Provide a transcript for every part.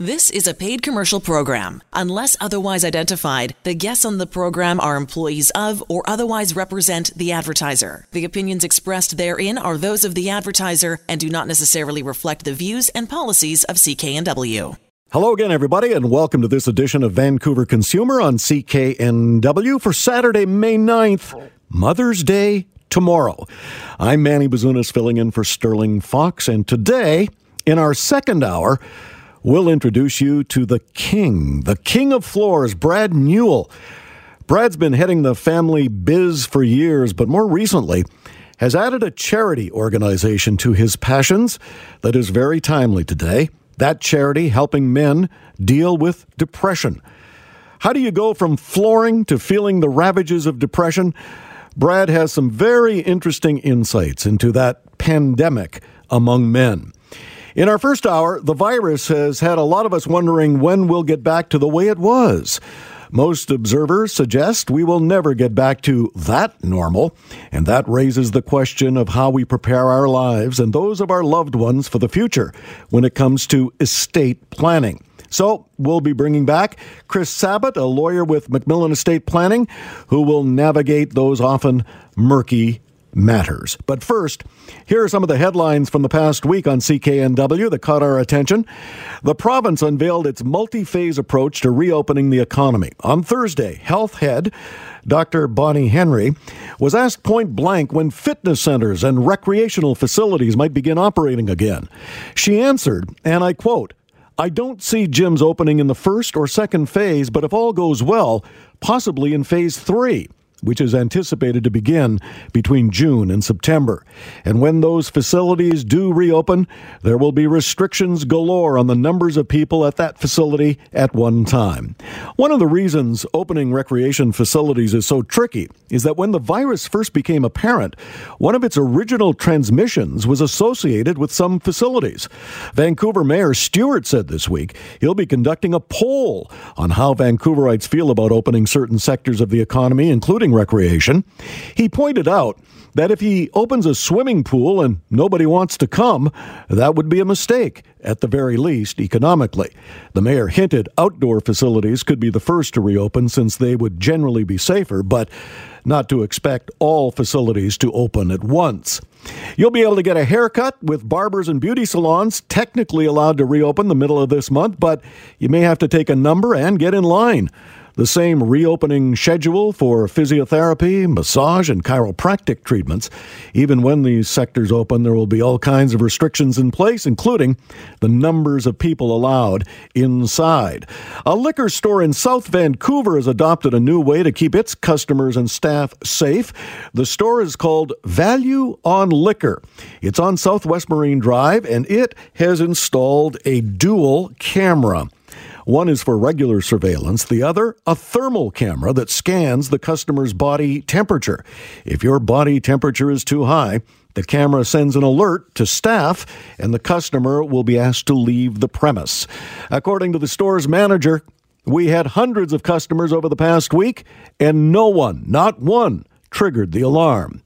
This is a paid commercial program. Unless otherwise identified, the guests on the program are employees of or otherwise represent the advertiser. The opinions expressed therein are those of the advertiser and do not necessarily reflect the views and policies of CKNW. Hello again, everybody, and welcome to this edition of Vancouver Consumer on CKNW for Saturday, May 9th, Mother's Day tomorrow. I'm Manny Bazunas filling in for Sterling Fox, and today, in our second hour, we'll introduce you to the king, the king of floors, Brad Newell. Brad's been heading the family biz for years, but more recently has added a charity organization to his passions that is very timely today. That charity helping men deal with depression. How do you go from flooring to feeling the ravages of depression? Brad has some very interesting insights into that pandemic among men. In our first hour, the virus has had a lot of us wondering when we'll get back to the way it was. Most observers suggest we will never get back to that normal, and that raises the question of how we prepare our lives and those of our loved ones for the future when it comes to estate planning. So, we'll be bringing back Chris Sabat, a lawyer with McMillan Estate Planning, who will navigate those often murky matters. But first, here are some of the headlines from the past week on CKNW that caught our attention. The province unveiled its multi phase approach to reopening the economy. On Thursday, Health Head Dr. Bonnie Henry was asked point blank when fitness centers and recreational facilities might begin operating again. She answered, and I quote, I don't see gyms opening in the first or second phase, but if all goes well, possibly in phase three which is anticipated to begin between June and September. And when those facilities do reopen, there will be restrictions galore on the numbers of people at that facility at one time. One of the reasons opening recreation facilities is so tricky is that when the virus first became apparent, one of its original transmissions was associated with some facilities. Vancouver Mayor Stewart said this week he'll be conducting a poll on how Vancouverites feel about opening certain sectors of the economy, including recreation. He pointed out that if he opens a swimming pool and nobody wants to come, that would be a mistake, at the very least, economically. The mayor hinted outdoor facilities could be the first to reopen since they would generally be safer, but not to expect all facilities to open at once. You'll be able to get a haircut with barbers and beauty salons technically allowed to reopen the middle of this month, but you may have to take a number and get in line. The same reopening schedule for physiotherapy, massage, and chiropractic treatments. Even when these sectors open, there will be all kinds of restrictions in place, including the numbers of people allowed inside. A liquor store in South Vancouver has adopted a new way to keep its customers and staff safe. The store is called Value on Liquor. It's on Southwest Marine Drive, and it has installed a dual camera. One is for regular surveillance, the other, a thermal camera that scans the customer's body temperature. If your body temperature is too high, the camera sends an alert to staff, and the customer will be asked to leave the premise. According to the store's manager, we had hundreds of customers over the past week, and no one, not one, triggered the alarm.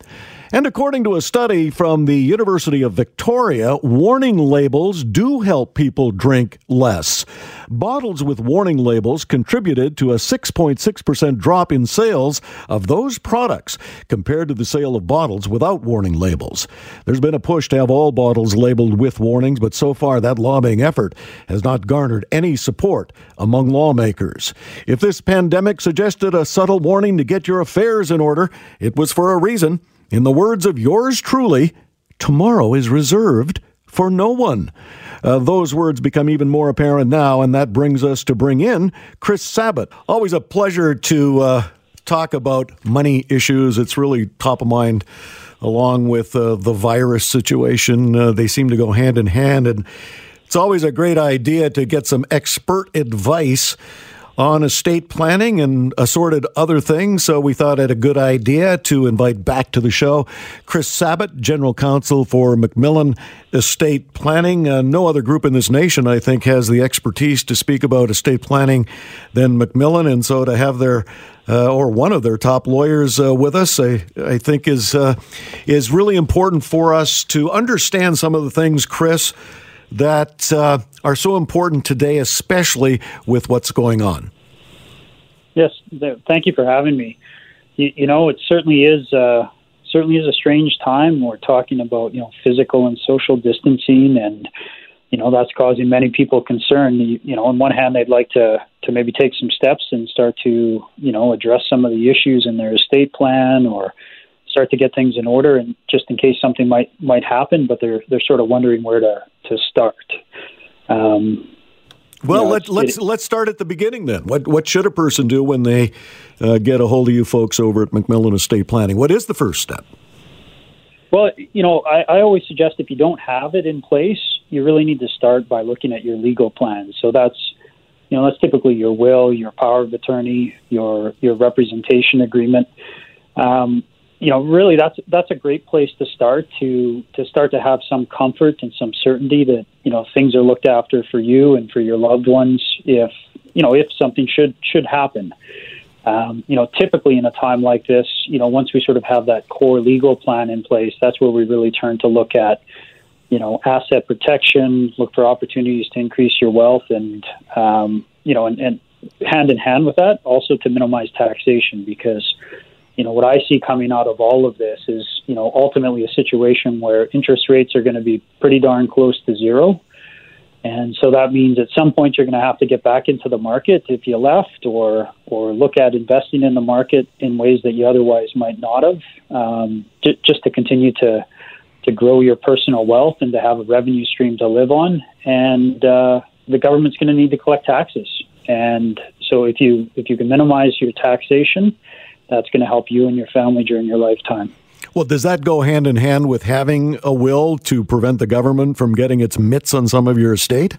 And according to a study from the University of Victoria, warning labels do help people drink less. Bottles with warning labels contributed to a 6.6% drop in sales of those products compared to the sale of bottles without warning labels. There's been a push to have all bottles labeled with warnings, but so far that lobbying effort has not garnered any support among lawmakers. If this pandemic suggested a subtle warning to get your affairs in order, it was for a reason. In the words of yours truly, tomorrow is reserved for no one. Uh, those words become even more apparent now, and that brings us to bring in Chris Sabat. Always a pleasure to uh, talk about money issues. It's really top of mind along with uh, the virus situation. Uh, they seem to go hand in hand, and it's always a great idea to get some expert advice on estate planning and assorted other things. So we thought it a good idea to invite back to the show Chris Sabat, General Counsel for McMillan Estate Planning. Uh, no other group in this nation, I think, has the expertise to speak about estate planning than McMillan. And so to have their uh, or one of their top lawyers uh, with us, I, I think is uh, is really important for us to understand some of the things, Chris, that uh, are so important today, especially with what's going on. Yes, thank you for having me. You, you know, it certainly is uh, certainly is a strange time. We're talking about you know physical and social distancing, and you know that's causing many people concern. You, you know, on one hand, they'd like to to maybe take some steps and start to you know address some of the issues in their estate plan or start to get things in order, and just in case something might might happen, but they're they're sort of wondering where to to start. Um, well, you know, let, let's it, let's start at the beginning then. What what should a person do when they uh, get a hold of you folks over at McMillan Estate Planning? What is the first step? Well, you know, I, I always suggest if you don't have it in place, you really need to start by looking at your legal plan. So that's you know that's typically your will, your power of attorney, your your representation agreement. Um, you know, really that's that's a great place to start to to start to have some comfort and some certainty that you know things are looked after for you and for your loved ones if you know if something should should happen. Um, you know, typically in a time like this, you know, once we sort of have that core legal plan in place, that's where we really turn to look at, you know, asset protection, look for opportunities to increase your wealth, and um, you know, and, and hand in hand with that, also to minimize taxation because you know, what I see coming out of all of this is, you know, ultimately a situation where interest rates are going to be pretty darn close to zero. And so that means at some point you're going to have to get back into the market if you left, or or look at investing in the market in ways that you otherwise might not have, um, j- just to continue to to grow your personal wealth and to have a revenue stream to live on. And uh, the government's going to need to collect taxes. And so if you if you can minimize your taxation, that's going to help you and your family during your lifetime. Well, does that go hand in hand with having a will to prevent the government from getting its mitts on some of your estate?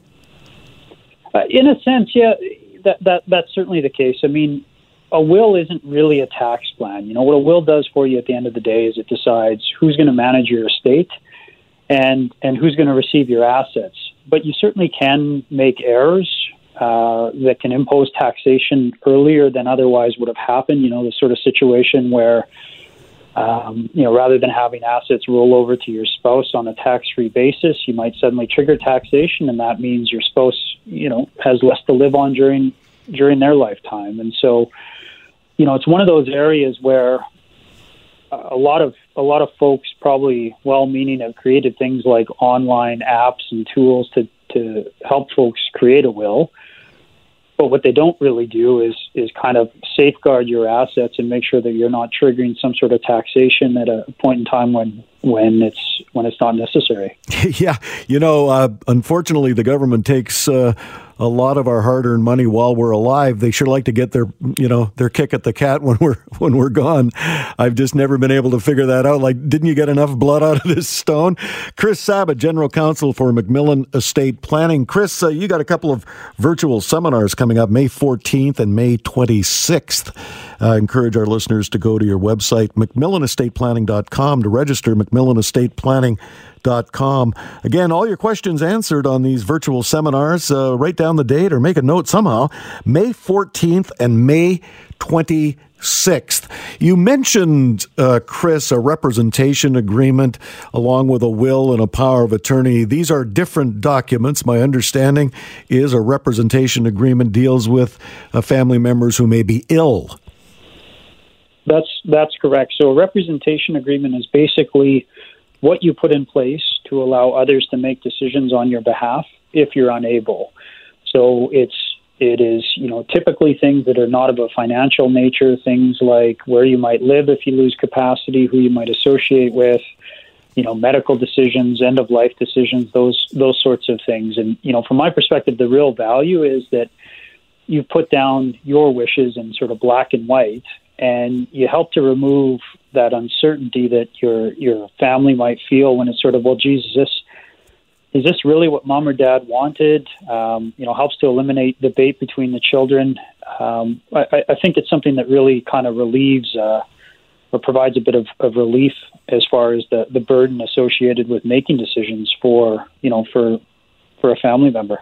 Uh, in a sense, yeah, that, that that's certainly the case. I mean, a will isn't really a tax plan. You know, what a will does for you at the end of the day is it decides who's going to manage your estate and and who's going to receive your assets. But you certainly can make errors uh, that can impose taxation earlier than otherwise would have happened. You know, the sort of situation where, um, you know, rather than having assets roll over to your spouse on a tax-free basis, you might suddenly trigger taxation, and that means your spouse, you know, has less to live on during during their lifetime. And so, you know, it's one of those areas where a lot of a lot of folks probably well-meaning have created things like online apps and tools to to help folks create a will. But what they don't really do is is kind of safeguard your assets and make sure that you're not triggering some sort of taxation at a point in time when when it's when it's not necessary. yeah, you know, uh, unfortunately, the government takes. Uh, a lot of our hard-earned money while we're alive. They sure like to get their, you know, their kick at the cat when we're when we're gone. I've just never been able to figure that out. Like, didn't you get enough blood out of this stone? Chris Sabat, General Counsel for McMillan Estate Planning. Chris, uh, you got a couple of virtual seminars coming up May 14th and May 26th. I uh, encourage our listeners to go to your website, McMillanEstatePlanning.com, to register. McMillan Estate Planning com. Again, all your questions answered on these virtual seminars. Uh, write down the date or make a note somehow. May 14th and May 26th. You mentioned, uh, Chris, a representation agreement along with a will and a power of attorney. These are different documents. My understanding is a representation agreement deals with uh, family members who may be ill. That's that's correct. So a representation agreement is basically what you put in place to allow others to make decisions on your behalf if you're unable. So it's it is you know typically things that are not of a financial nature, things like where you might live if you lose capacity, who you might associate with, you know medical decisions, end of life decisions, those those sorts of things. And you know from my perspective, the real value is that you put down your wishes in sort of black and white and you help to remove that uncertainty that your your family might feel when it's sort of well Jesus is this is this really what mom or dad wanted? Um, you know helps to eliminate debate between the children. Um, I, I think it's something that really kind of relieves uh, or provides a bit of, of relief as far as the, the burden associated with making decisions for you know for for a family member.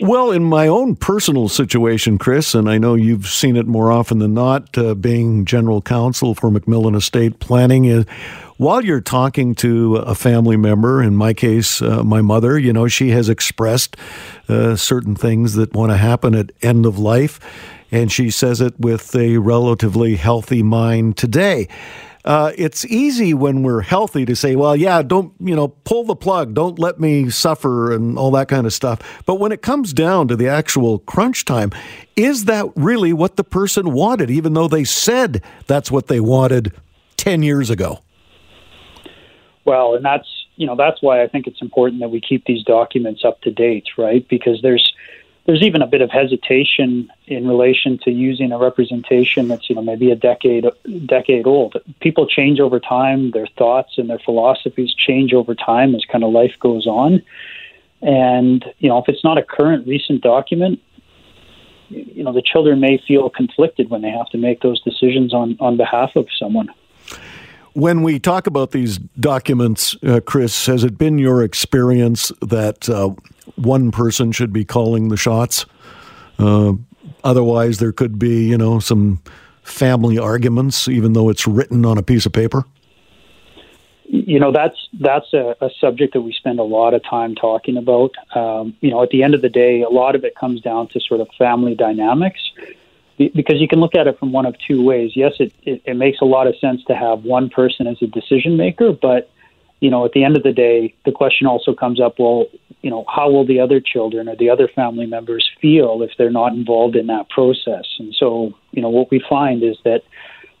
Well, in my own personal situation, Chris, and I know you've seen it more often than not, uh, being general counsel for McMillan Estate Planning, is while you're talking to a family member, in my case, uh, my mother, you know, she has expressed uh, certain things that want to happen at end of life, and she says it with a relatively healthy mind today uh, it's easy when we're healthy to say, well, yeah, don't, you know, pull the plug, don't let me suffer and all that kind of stuff. But when it comes down to the actual crunch time, is that really what the person wanted, even though they said that's what they wanted 10 years ago? Well, and that's, you know, that's why I think it's important that we keep these documents up to date, right? Because there's, there's even a bit of hesitation in relation to using a representation that's you know maybe a decade decade old. People change over time. Their thoughts and their philosophies change over time as kind of life goes on. And you know if it's not a current recent document, you know the children may feel conflicted when they have to make those decisions on on behalf of someone. When we talk about these documents, uh, Chris, has it been your experience that uh, one person should be calling the shots? Uh, otherwise, there could be, you know, some family arguments, even though it's written on a piece of paper. You know, that's that's a, a subject that we spend a lot of time talking about. Um, you know, at the end of the day, a lot of it comes down to sort of family dynamics because you can look at it from one of two ways. Yes, it, it, it makes a lot of sense to have one person as a decision maker, but you know, at the end of the day, the question also comes up: Well, you know, how will the other children or the other family members feel if they're not involved in that process? And so, you know, what we find is that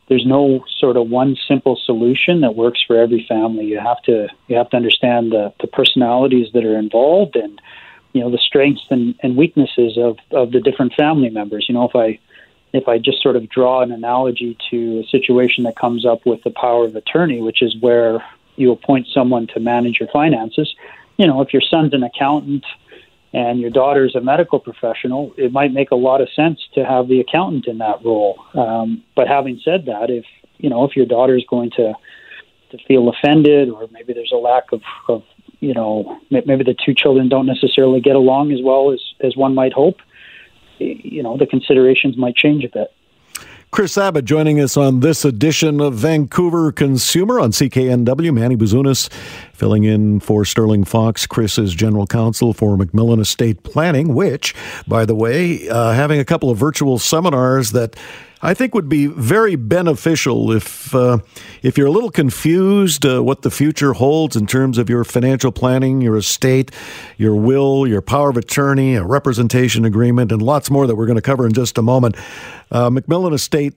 there's no sort of one simple solution that works for every family. You have to you have to understand the, the personalities that are involved and you know the strengths and, and weaknesses of, of the different family members. You know, if I if I just sort of draw an analogy to a situation that comes up with the power of attorney, which is where you appoint someone to manage your finances, you know, if your son's an accountant and your daughter's a medical professional, it might make a lot of sense to have the accountant in that role. Um, but having said that, if you know if your daughter is going to to feel offended, or maybe there's a lack of, of you know maybe the two children don't necessarily get along as well as as one might hope, you know, the considerations might change a bit. Chris Sabat joining us on this edition of Vancouver Consumer on CKNW. Manny Bazunas filling in for Sterling Fox. Chris is general counsel for McMillan Estate Planning, which, by the way, uh, having a couple of virtual seminars that I think would be very beneficial if uh, if you're a little confused uh, what the future holds in terms of your financial planning, your estate, your will, your power of attorney, a representation agreement, and lots more that we're going to cover in just a moment. Uh, McMillan Estate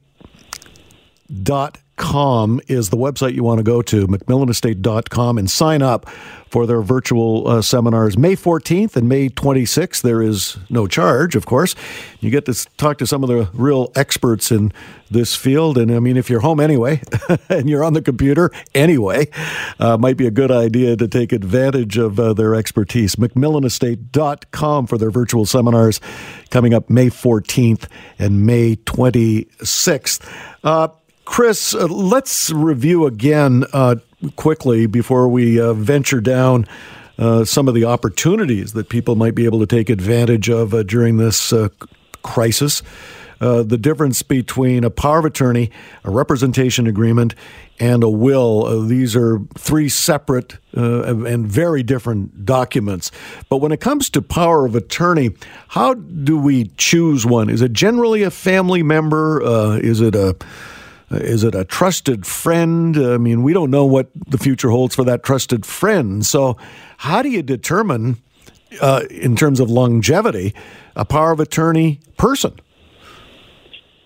dot com is the website you want to go to, McMillanestate.com, and sign up for their virtual uh, seminars May 14th and May 26th. There is no charge, of course. You get to talk to some of the real experts in this field. And I mean, if you're home anyway and you're on the computer anyway, uh, might be a good idea to take advantage of uh, their expertise. McMillanestate.com for their virtual seminars coming up May 14th and May 26th. Chris, uh, let's review again uh, quickly before we uh, venture down uh, some of the opportunities that people might be able to take advantage of uh, during this uh, crisis. the difference between a power of attorney, a representation agreement, and a will. these are three separate and very different documents. But when it comes to power of attorney, how do we choose one? Is it generally a family member? is it a uh, is it a trusted friend? I mean, we don't know what the future holds for that trusted friend. So, how do you determine, uh, in terms of longevity, a power of attorney person?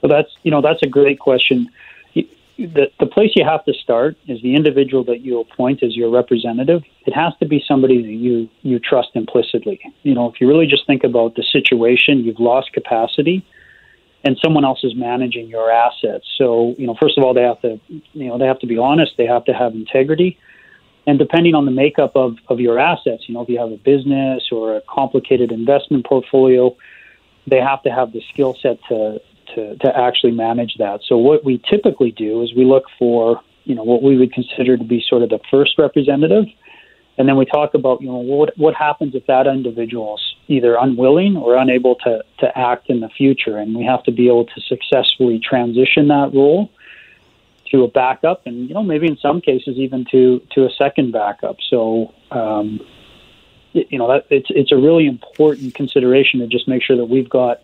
Well, that's you know that's a great question. The, the place you have to start is the individual that you appoint as your representative. It has to be somebody that you you trust implicitly. You know, if you really just think about the situation, you've lost capacity and someone else is managing your assets. So, you know, first of all, they have to, you know, they have to be honest. They have to have integrity. And depending on the makeup of, of your assets, you know, if you have a business or a complicated investment portfolio, they have to have the skill set to, to, to actually manage that. So what we typically do is we look for, you know, what we would consider to be sort of the first representative. And then we talk about, you know, what what happens if that individual's either unwilling or unable to to act in the future, and we have to be able to successfully transition that role to a backup, and you know, maybe in some cases even to to a second backup. So. Um, you know that it's it's a really important consideration to just make sure that we've got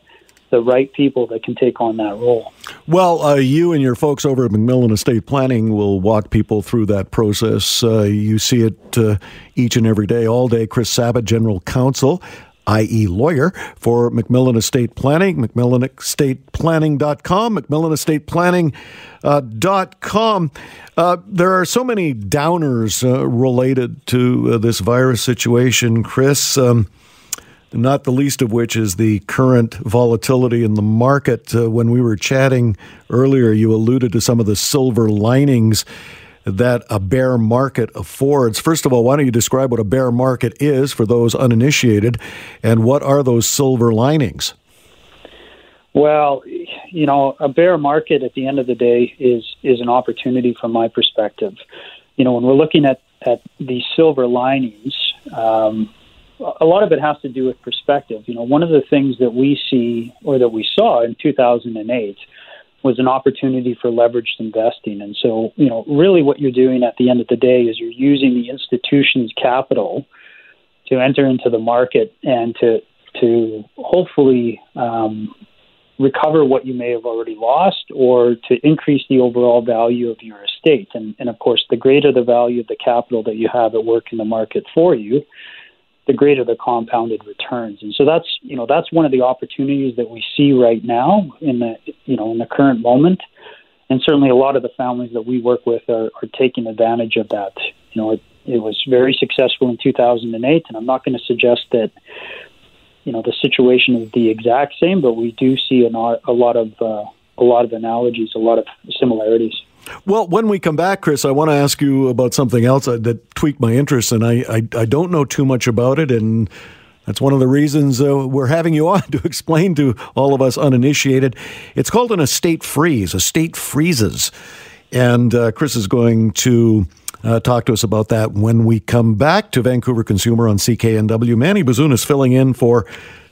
the right people that can take on that role. Well, uh, you and your folks over at McMillan Estate Planning will walk people through that process. Uh, you see it uh, each and every day, all day. Chris Sabat, General Counsel, i.e., lawyer for McMillan Estate Planning, McMillanEstatePlanning.com, McMillanEstatePlanning.com. Uh, there are so many downers uh, related to uh, this virus situation, Chris. Um, not the least of which is the current volatility in the market. Uh, when we were chatting earlier, you alluded to some of the silver linings that a bear market affords. First of all, why don't you describe what a bear market is for those uninitiated, and what are those silver linings? Well, you know, a bear market at the end of the day is is an opportunity from my perspective. You know, when we're looking at at the silver linings, um, a lot of it has to do with perspective. You know, one of the things that we see or that we saw in 2008 was an opportunity for leveraged investing. And so, you know, really what you're doing at the end of the day is you're using the institution's capital to enter into the market and to to hopefully um, recover what you may have already lost or to increase the overall value of your estate. And, and of course, the greater the value of the capital that you have at work in the market for you, the greater the compounded returns. And so that's you know that's one of the opportunities that we see right now in the you know in the current moment. And certainly a lot of the families that we work with are, are taking advantage of that. You know, it, it was very successful in 2008, and I'm not going to suggest that you know the situation is the exact same, but we do see a, a lot of uh, a lot of analogies, a lot of similarities. Well, when we come back, Chris, I want to ask you about something else that tweaked my interest, and I, I, I don't know too much about it, and that's one of the reasons uh, we're having you on to explain to all of us uninitiated. It's called an estate freeze. Estate freezes, and uh, Chris is going to. Uh, talk to us about that when we come back to Vancouver Consumer on CKNW. Manny Bazunas filling in for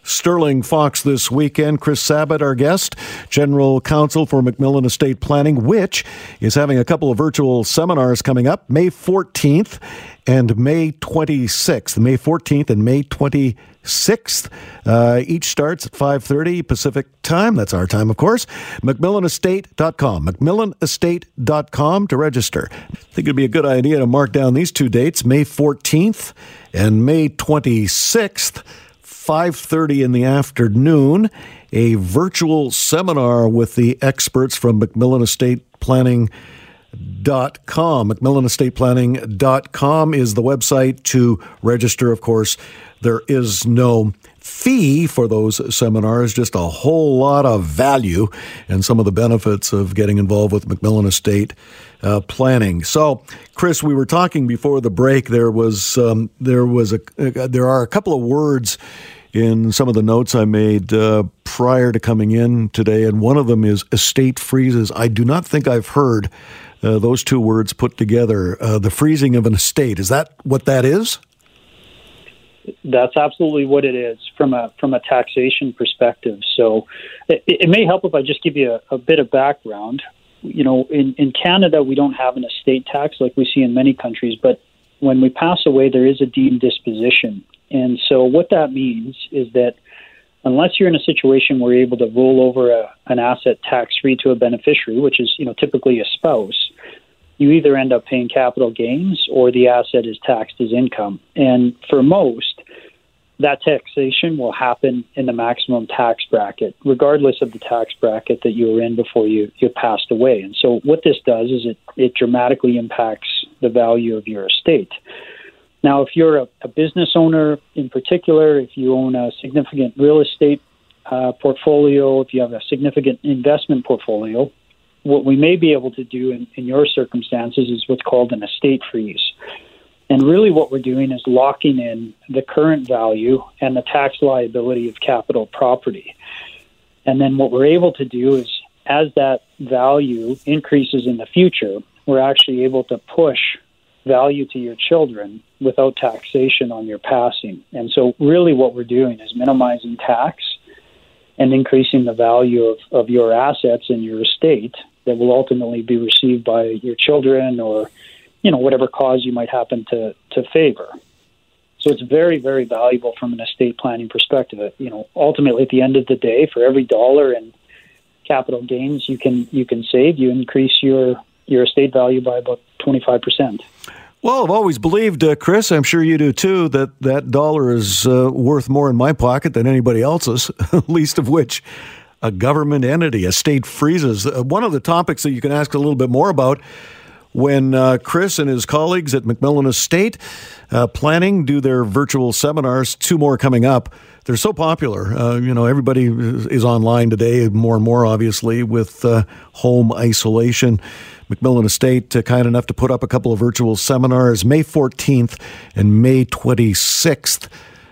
Sterling Fox this weekend. Chris Sabat, our guest, General Counsel for McMillan Estate Planning, which is having a couple of virtual seminars coming up May 14th and May 26th. May 14th and May 26th. Uh, each starts at 5.30 Pacific time. That's our time, of course. McMillanestate.com. McMillanestate.com to register. I think it'd be a good idea to mark down these two dates, May 14th and May 26th. 5:30 in the afternoon, a virtual seminar with the experts from McMillan Estate Planning. Dot com. McMillanEstatePlanning.com is the website to register. Of course, there is no fee for those seminars, just a whole lot of value and some of the benefits of getting involved with McMillan Estate uh, planning. So, Chris, we were talking before the break. There was um, there was a uh, there are a couple of words in some of the notes I made uh, prior to coming in today, and one of them is estate freezes. I do not think I've heard uh, those two words put together. Uh, the freezing of an estate is that what that is? That's absolutely what it is from a from a taxation perspective. So, it, it may help if I just give you a, a bit of background. You know, in, in Canada, we don't have an estate tax like we see in many countries, but when we pass away, there is a deemed disposition. And so what that means is that unless you're in a situation where you're able to roll over a, an asset tax free to a beneficiary, which is you know typically a spouse, you either end up paying capital gains or the asset is taxed as income. And for most, that taxation will happen in the maximum tax bracket, regardless of the tax bracket that you were in before you, you passed away. And so what this does is it, it dramatically impacts the value of your estate. Now, if you're a, a business owner in particular, if you own a significant real estate uh, portfolio, if you have a significant investment portfolio, what we may be able to do in, in your circumstances is what's called an estate freeze. And really, what we're doing is locking in the current value and the tax liability of capital property. And then, what we're able to do is, as that value increases in the future, we're actually able to push value to your children without taxation on your passing. And so, really, what we're doing is minimizing tax and increasing the value of, of your assets in your estate that will ultimately be received by your children or, you know, whatever cause you might happen to, to favor. So it's very, very valuable from an estate planning perspective. You know, ultimately, at the end of the day, for every dollar in capital gains you can you can save, you increase your your estate value by about twenty five percent. Well, I've always believed, uh, Chris, I'm sure you do too, that that dollar is uh, worth more in my pocket than anybody else's, least of which a government entity, estate freezes. Uh, one of the topics that you can ask a little bit more about when uh, Chris and his colleagues at McMillan Estate uh, planning do their virtual seminars, two more coming up. They're so popular. You know, everybody is online today, more and more, obviously, with home isolation. McMillan Estate uh, kind enough to put up a couple of virtual seminars May 14th and May 26th.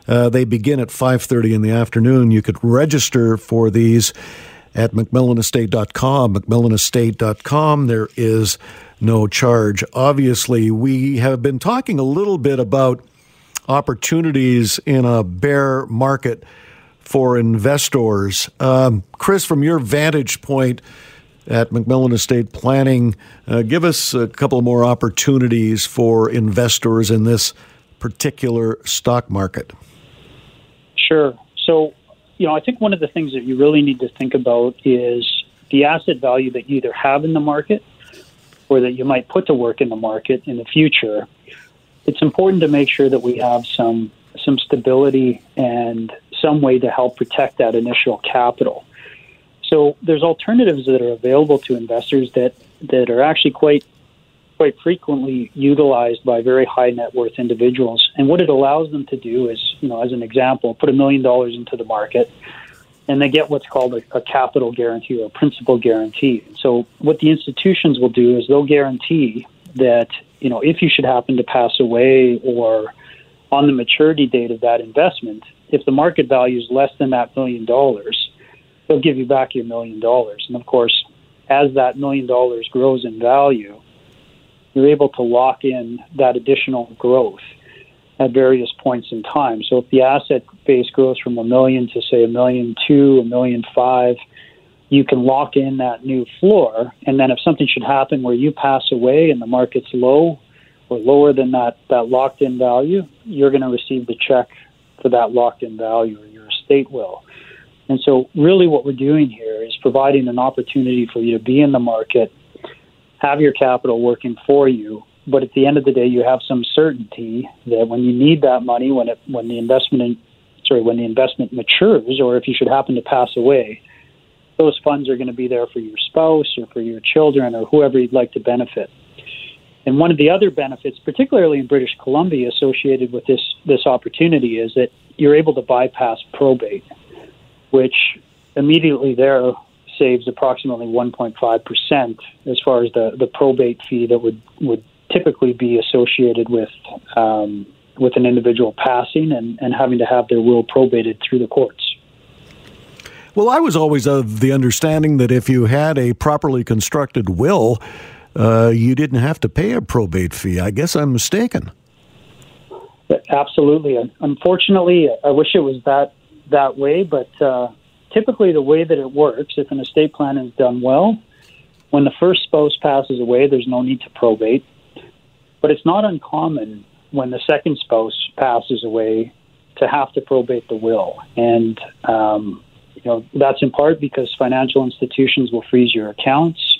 Uh, they begin at 5:30 in the afternoon. You could register for these at mcmillanestate.com. mcmillanestate.com. There is no charge. Obviously, we have been talking a little bit about opportunities in a bear market for investors. Um, Chris, from your vantage point at McMillan Estate Planning, uh, give us a couple more opportunities for investors in this particular stock market. Sure. So, you know, I think one of the things that you really need to think about is the asset value that you either have in the market or that you might put to work in the market in the future. It's important to make sure that we have some some stability and some way to help protect that initial capital. So there's alternatives that are available to investors that that are actually quite quite frequently utilized by very high net worth individuals. And what it allows them to do is, you know, as an example, put a million dollars into the market and they get what's called a, a capital guarantee or a principal guarantee. So what the institutions will do is they'll guarantee that, you know, if you should happen to pass away or on the maturity date of that investment, if the market value is less than that million dollars, they'll give you back your million dollars. And of course, as that million dollars grows in value, you're able to lock in that additional growth at various points in time. So if the asset base grows from a million to say a million two, a million five, you can lock in that new floor. And then if something should happen where you pass away and the market's low or lower than that, that locked in value, you're going to receive the check for that locked in value or your estate will. And so, really, what we're doing here is providing an opportunity for you to be in the market have your capital working for you. But at the end of the day, you have some certainty that when you need that money, when it when the investment in, sorry when the investment matures, or if you should happen to pass away, those funds are going to be there for your spouse or for your children or whoever you'd like to benefit. And one of the other benefits, particularly in British Columbia, associated with this this opportunity, is that you're able to bypass probate, which immediately there saves approximately 1.5% as far as the, the probate fee that would, would typically be associated with um, with an individual passing and, and having to have their will probated through the courts. Well, I was always of the understanding that if you had a properly constructed will, uh, you didn't have to pay a probate fee. I guess I'm mistaken. Absolutely. Unfortunately, I wish it was that that way, but uh, typically the way that it works, if an estate plan is done well, when the first spouse passes away, there's no need to probate. But it's not uncommon when the second spouse passes away to have to probate the will. And, um, you know, that's in part because financial institutions will freeze your accounts.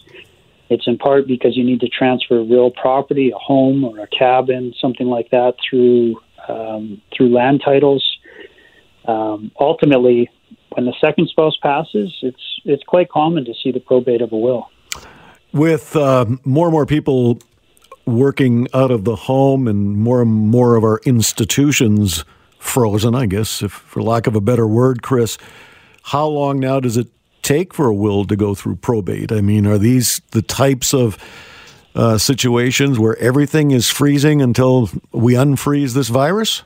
It's in part because you need to transfer real property, a home or a cabin, something like that, through um, through land titles. Um, ultimately, when the second spouse passes, it's it's quite common to see the probate of a will. With uh, more and more people working out of the home and more and more of our institutions frozen, I guess, if for lack of a better word, Chris, how long now does it take for a will to go through probate? I mean, are these the types of uh, situations where everything is freezing until we unfreeze this virus?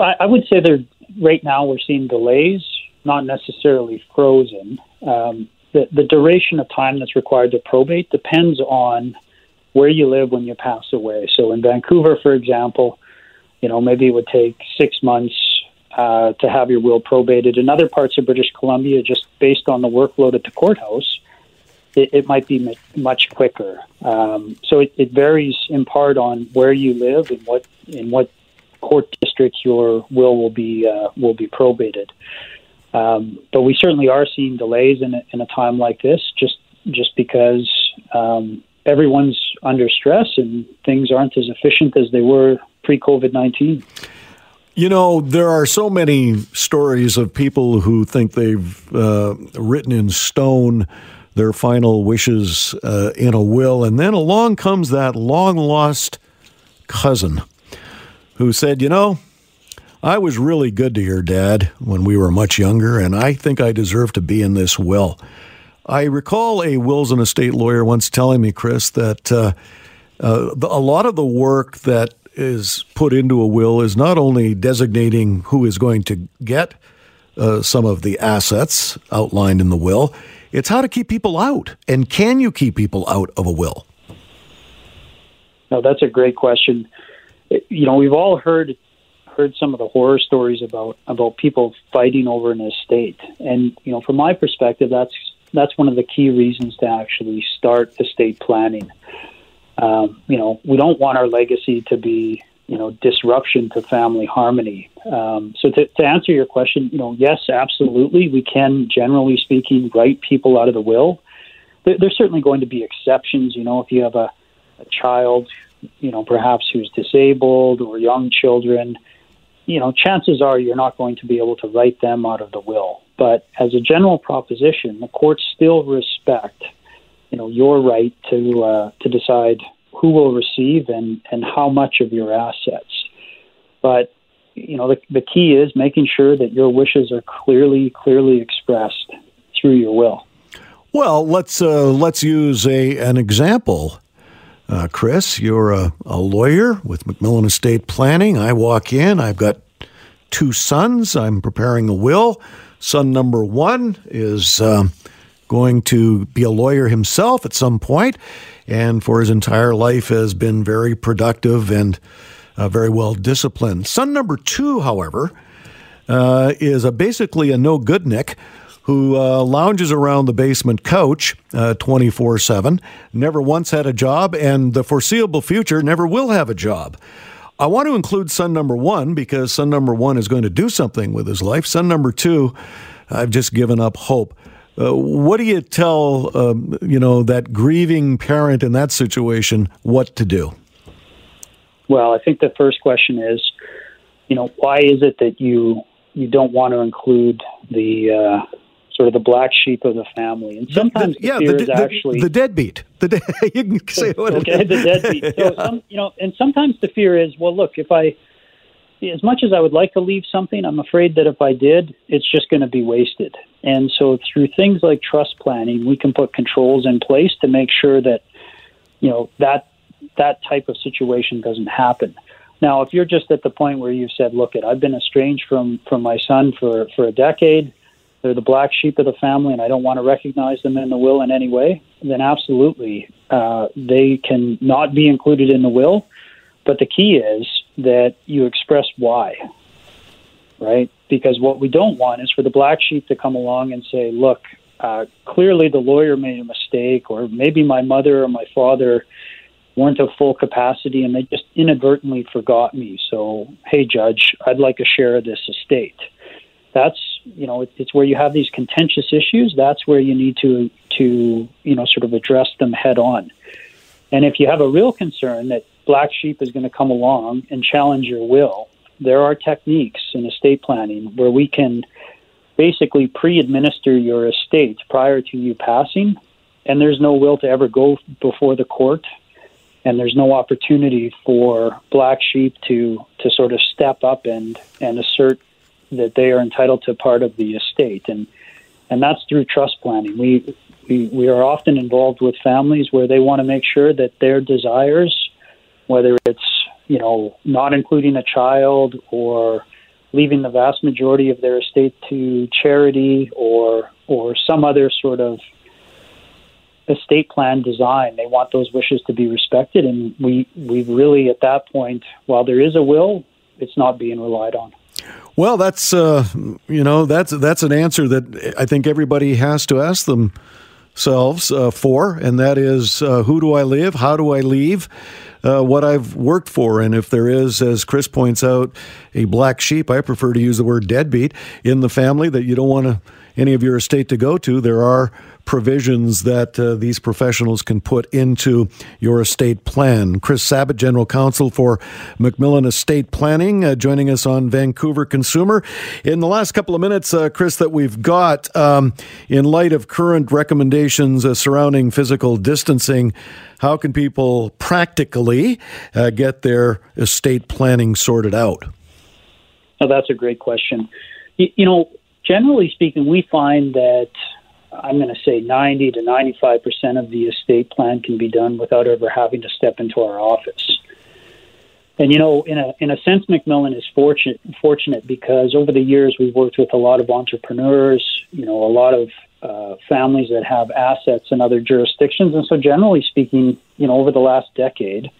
I would say they're right now we're seeing delays, not necessarily frozen. Um, the, the duration of time that's required to probate depends on where you live when you pass away. So in Vancouver, for example, you know, maybe it would take six months uh, to have your will probated. In other parts of British Columbia, just based on the workload at the courthouse, it, it might be much quicker. Um, so it, it, varies in part on where you live and what in what court district your will will be uh, will be probated. Um, but we certainly are seeing delays in a, in a time like this, just just because um, everyone's under stress and things aren't as efficient as they were pre COVID nineteen. You know, there are so many stories of people who think they've uh, written in stone their final wishes uh, in a will, and then along comes that long lost cousin who said, You know, I was really good to your dad when we were much younger, and I think I deserve to be in this will. I recall a wills and estate lawyer once telling me, Chris, that uh, uh, a lot of the work that is put into a will is not only designating who is going to get uh, some of the assets outlined in the will, it's how to keep people out. And can you keep people out of a will? No, that's a great question. You know, we've all heard heard some of the horror stories about about people fighting over an estate, and you know, from my perspective, that's that's one of the key reasons to actually start estate planning. Um, you know, we don't want our legacy to be, you know, disruption to family harmony. Um, so to, to answer your question, you know, yes, absolutely, we can, generally speaking, write people out of the will. There, there's certainly going to be exceptions. You know, if you have a, a child, you know, perhaps who's disabled or young children, you know, chances are you're not going to be able to write them out of the will. But as a general proposition, the courts still respect, you know, your right to uh, to decide who will receive and and how much of your assets. But you know, the the key is making sure that your wishes are clearly clearly expressed through your will. Well, let's uh, let's use a an example. Uh, Chris, you're a, a lawyer with McMillan Estate Planning. I walk in. I've got two sons. I'm preparing a will. Son number one is uh, going to be a lawyer himself at some point, and for his entire life has been very productive and uh, very well disciplined. Son number two, however, uh, is a basically a no good Nick who uh, lounges around the basement couch uh, 24 7, never once had a job, and the foreseeable future never will have a job. I want to include son number one because son number one is going to do something with his life. Son number two, I've just given up hope. Uh, what do you tell um, you know that grieving parent in that situation what to do? Well, I think the first question is, you know, why is it that you you don't want to include the uh, sort of the black sheep of the family. And sometimes the, the, yeah, the, is actually the deadbeat. The de- you can say what okay, the deadbeat. So yeah. some, you know, and sometimes the fear is, well, look, if I, as much as I would like to leave something, I'm afraid that if I did, it's just going to be wasted. And so through things like trust planning, we can put controls in place to make sure that, you know, that that type of situation doesn't happen. Now, if you're just at the point where you've said, "Look, it, I've been estranged from from my son for for a decade they're the black sheep of the family and I don't want to recognize them in the will in any way, then absolutely uh, they can not be included in the will. But the key is that you express why, right? Because what we don't want is for the black sheep to come along and say, look, uh, clearly the lawyer made a mistake, or maybe my mother or my father weren't of full capacity and they just inadvertently forgot me. So, hey, judge, I'd like a share of this estate. That's you know, it, it's where you have these contentious issues. That's where you need to to you know sort of address them head on. And if you have a real concern that black sheep is going to come along and challenge your will, there are techniques in estate planning where we can basically pre-administer your estate prior to you passing, and there's no will to ever go before the court and there's no opportunity for black sheep to to sort of step up and and assert that they are entitled to part of the estate, and and that's through trust planning. We we, we are often involved with families where they want to make sure that their desires, whether it's you know not including a child or leaving the vast majority of their estate to charity or or some other sort of estate plan design. They want those wishes to be respected, and we we really at that point, while there is a will, it's not being relied on. Well, that's uh, you know that's that's an answer that I think everybody has to ask themselves uh, for, and that is uh, who do I live? How do I leave? Uh, what I've worked for, and if there is, as Chris points out, a black sheep, I prefer to use the word deadbeat in the family that you don't want to any of your estate to go to, there are provisions that uh, these professionals can put into your estate plan. Chris Sabat, General Counsel for Macmillan Estate Planning, uh, joining us on Vancouver Consumer. In the last couple of minutes, uh, Chris, that we've got, um, in light of current recommendations uh, surrounding physical distancing, how can people practically uh, get their estate planning sorted out? That's a great question. you, you know, generally speaking, we find that I'm going to say 90 to 95 percent of the estate plan can be done without ever having to step into our office. And you know, in a in a sense, Macmillan is fortunate fortunate because over the years we've worked with a lot of entrepreneurs, you know, a lot of uh, families that have assets in other jurisdictions, and so generally speaking, you know, over the last decade,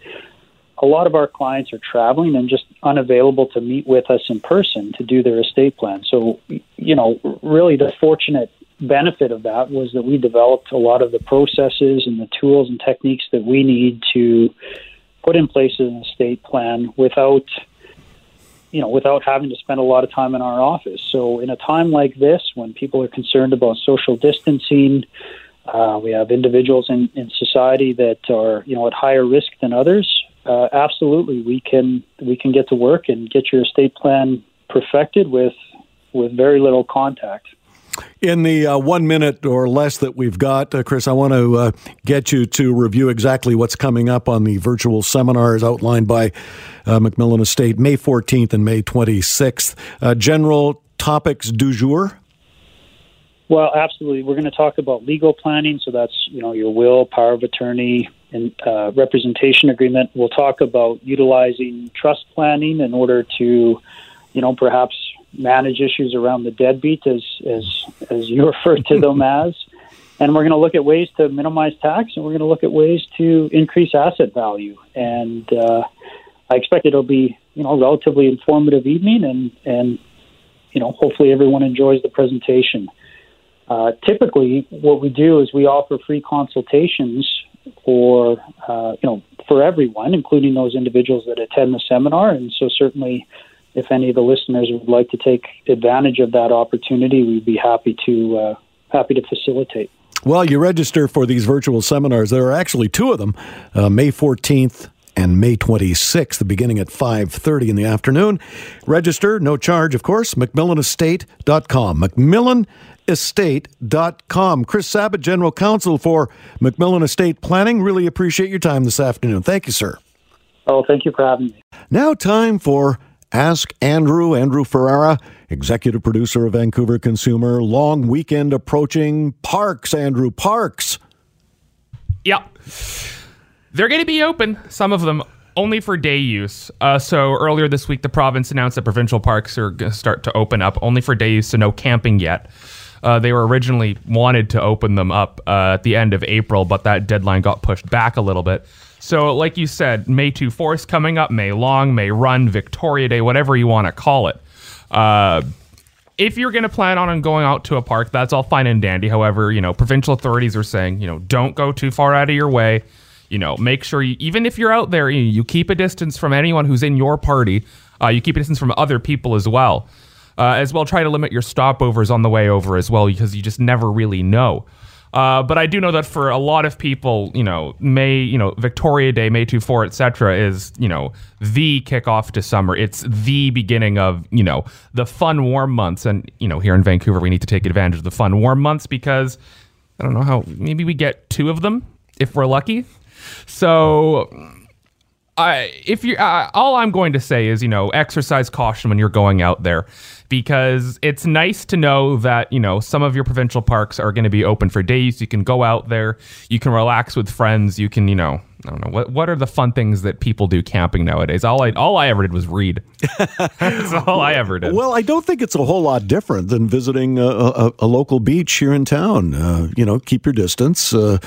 a lot of our clients are traveling and just unavailable to meet with us in person to do their estate plan. So, you know, really the fortunate benefit of that was that we developed a lot of the processes and the tools and techniques that we need to put in place an estate plan without you know without having to spend a lot of time in our office so in a time like this when people are concerned about social distancing uh, we have individuals in, in society that are you know at higher risk than others uh, absolutely we can we can get to work and get your estate plan perfected with with very little contact. In the uh, one minute or less that we've got, uh, Chris, I want to uh, get you to review exactly what's coming up on the virtual seminars outlined by uh, Macmillan Estate, May 14th and May 26th. Uh, general topics du jour? Well, absolutely. We're going to talk about legal planning. So that's, you know, your will, power of attorney, and uh, representation agreement. We'll talk about utilizing trust planning in order to, you know, perhaps manage issues around the deadbeat, as as as you refer to them as. And we're going to look at ways to minimize tax, and we're going to look at ways to increase asset value. And uh, I expect it'll be, you know, a relatively informative evening, and and you know, hopefully everyone enjoys the presentation. Uh, typically, what we do is we offer free consultations for uh, you know for everyone, including those individuals that attend the seminar. And so, certainly, if any of the listeners would like to take advantage of that opportunity, we'd be happy to uh, happy to facilitate. Well, you register for these virtual seminars. There are actually two of them, uh, May 14th and May 26th, the beginning at 5.30 in the afternoon. Register, no charge, of course, macmillanestate.com. Macmillan estate.com. Chris Sabat, General Counsel for Macmillan Estate Planning. Really appreciate your time this afternoon. Thank you, sir. Oh, thank you for having me. Now, time for Ask Andrew. Andrew Ferrara, executive producer of Vancouver Consumer. Long weekend approaching. Parks, Andrew, parks. Yeah. They're going to be open, some of them only for day use. Uh, so earlier this week, the province announced that provincial parks are going to start to open up only for day use, so no camping yet. Uh, they were originally wanted to open them up uh, at the end of April, but that deadline got pushed back a little bit. So, like you said, May 2 4 coming up, May Long, May Run, Victoria Day, whatever you want to call it. Uh, if you're going to plan on going out to a park, that's all fine and dandy. However, you know, provincial authorities are saying, you know, don't go too far out of your way. You know, make sure you, even if you're out there, you, you keep a distance from anyone who's in your party. Uh, you keep a distance from other people as well. Uh, as well, try to limit your stopovers on the way over as well, because you just never really know. Uh, but I do know that for a lot of people, you know, May, you know, Victoria Day, May 2 4, etc., is, you know, the kickoff to summer. It's the beginning of, you know, the fun warm months. And, you know, here in Vancouver, we need to take advantage of the fun warm months because I don't know how, maybe we get two of them if we're lucky. So I, if you, uh, all I'm going to say is, you know, exercise caution when you're going out there, because it's nice to know that you know some of your provincial parks are going to be open for days. You can go out there, you can relax with friends, you can, you know, I don't know what what are the fun things that people do camping nowadays. All I all I ever did was read. That's all I ever did. Well, I don't think it's a whole lot different than visiting a, a, a local beach here in town. Uh, you know, keep your distance. Uh,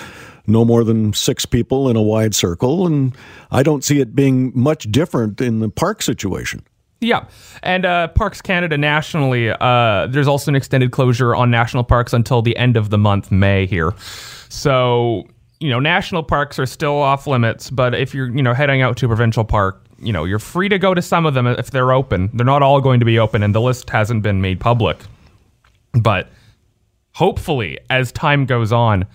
no more than six people in a wide circle, and I don't see it being much different in the park situation. Yeah, and uh, Parks Canada nationally, uh, there's also an extended closure on national parks until the end of the month, May here. So you know, national parks are still off limits, but if you're, you know, heading out to a provincial park, you know, you're free to go to some of them if they're open. They're not all going to be open, and the list hasn't been made public. But hopefully, as time goes on,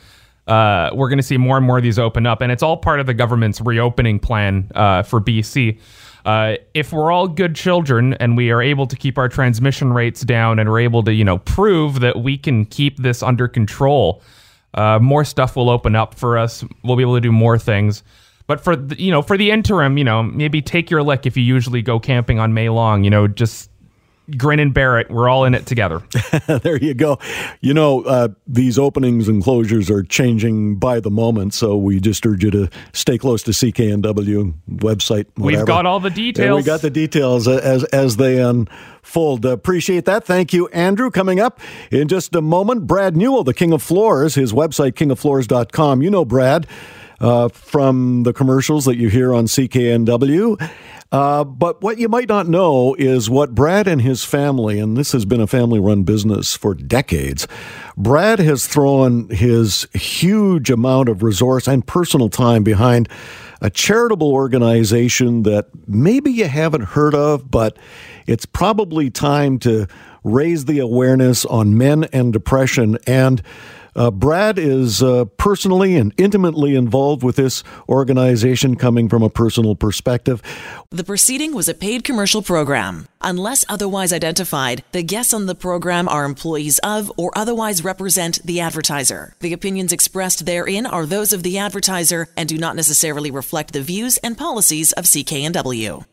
uh, we're going to see more and more of these open up, and it's all part of the government's reopening plan uh, for BC. Uh, if we're all good children and we are able to keep our transmission rates down and we're able to, you know, prove that we can keep this under control, uh, more stuff will open up for us. We'll be able to do more things. But for the, you know, for the interim, you know, maybe take your lick if you usually go camping on May long. You know, just grin and bear it. We're all in it together. there you go. You know, uh, these openings and closures are changing by the moment, so we just urge you to stay close to CKNW website. Whatever. We've got all the details. We got the details as as they unfold. Appreciate that. Thank you, Andrew. Coming up in just a moment, Brad Newell, the King of Floors, his website kingoffloors.com. You know Brad. Uh, from the commercials that you hear on CKNW. Uh, but what you might not know is what Brad and his family, and this has been a family run business for decades, Brad has thrown his huge amount of resource and personal time behind a charitable organization that maybe you haven't heard of, but it's probably time to raise the awareness on men and depression and uh, Brad is uh, personally and intimately involved with this organization coming from a personal perspective. The proceeding was a paid commercial program. Unless otherwise identified, the guests on the program are employees of or otherwise represent the advertiser. The opinions expressed therein are those of the advertiser and do not necessarily reflect the views and policies of CKNW.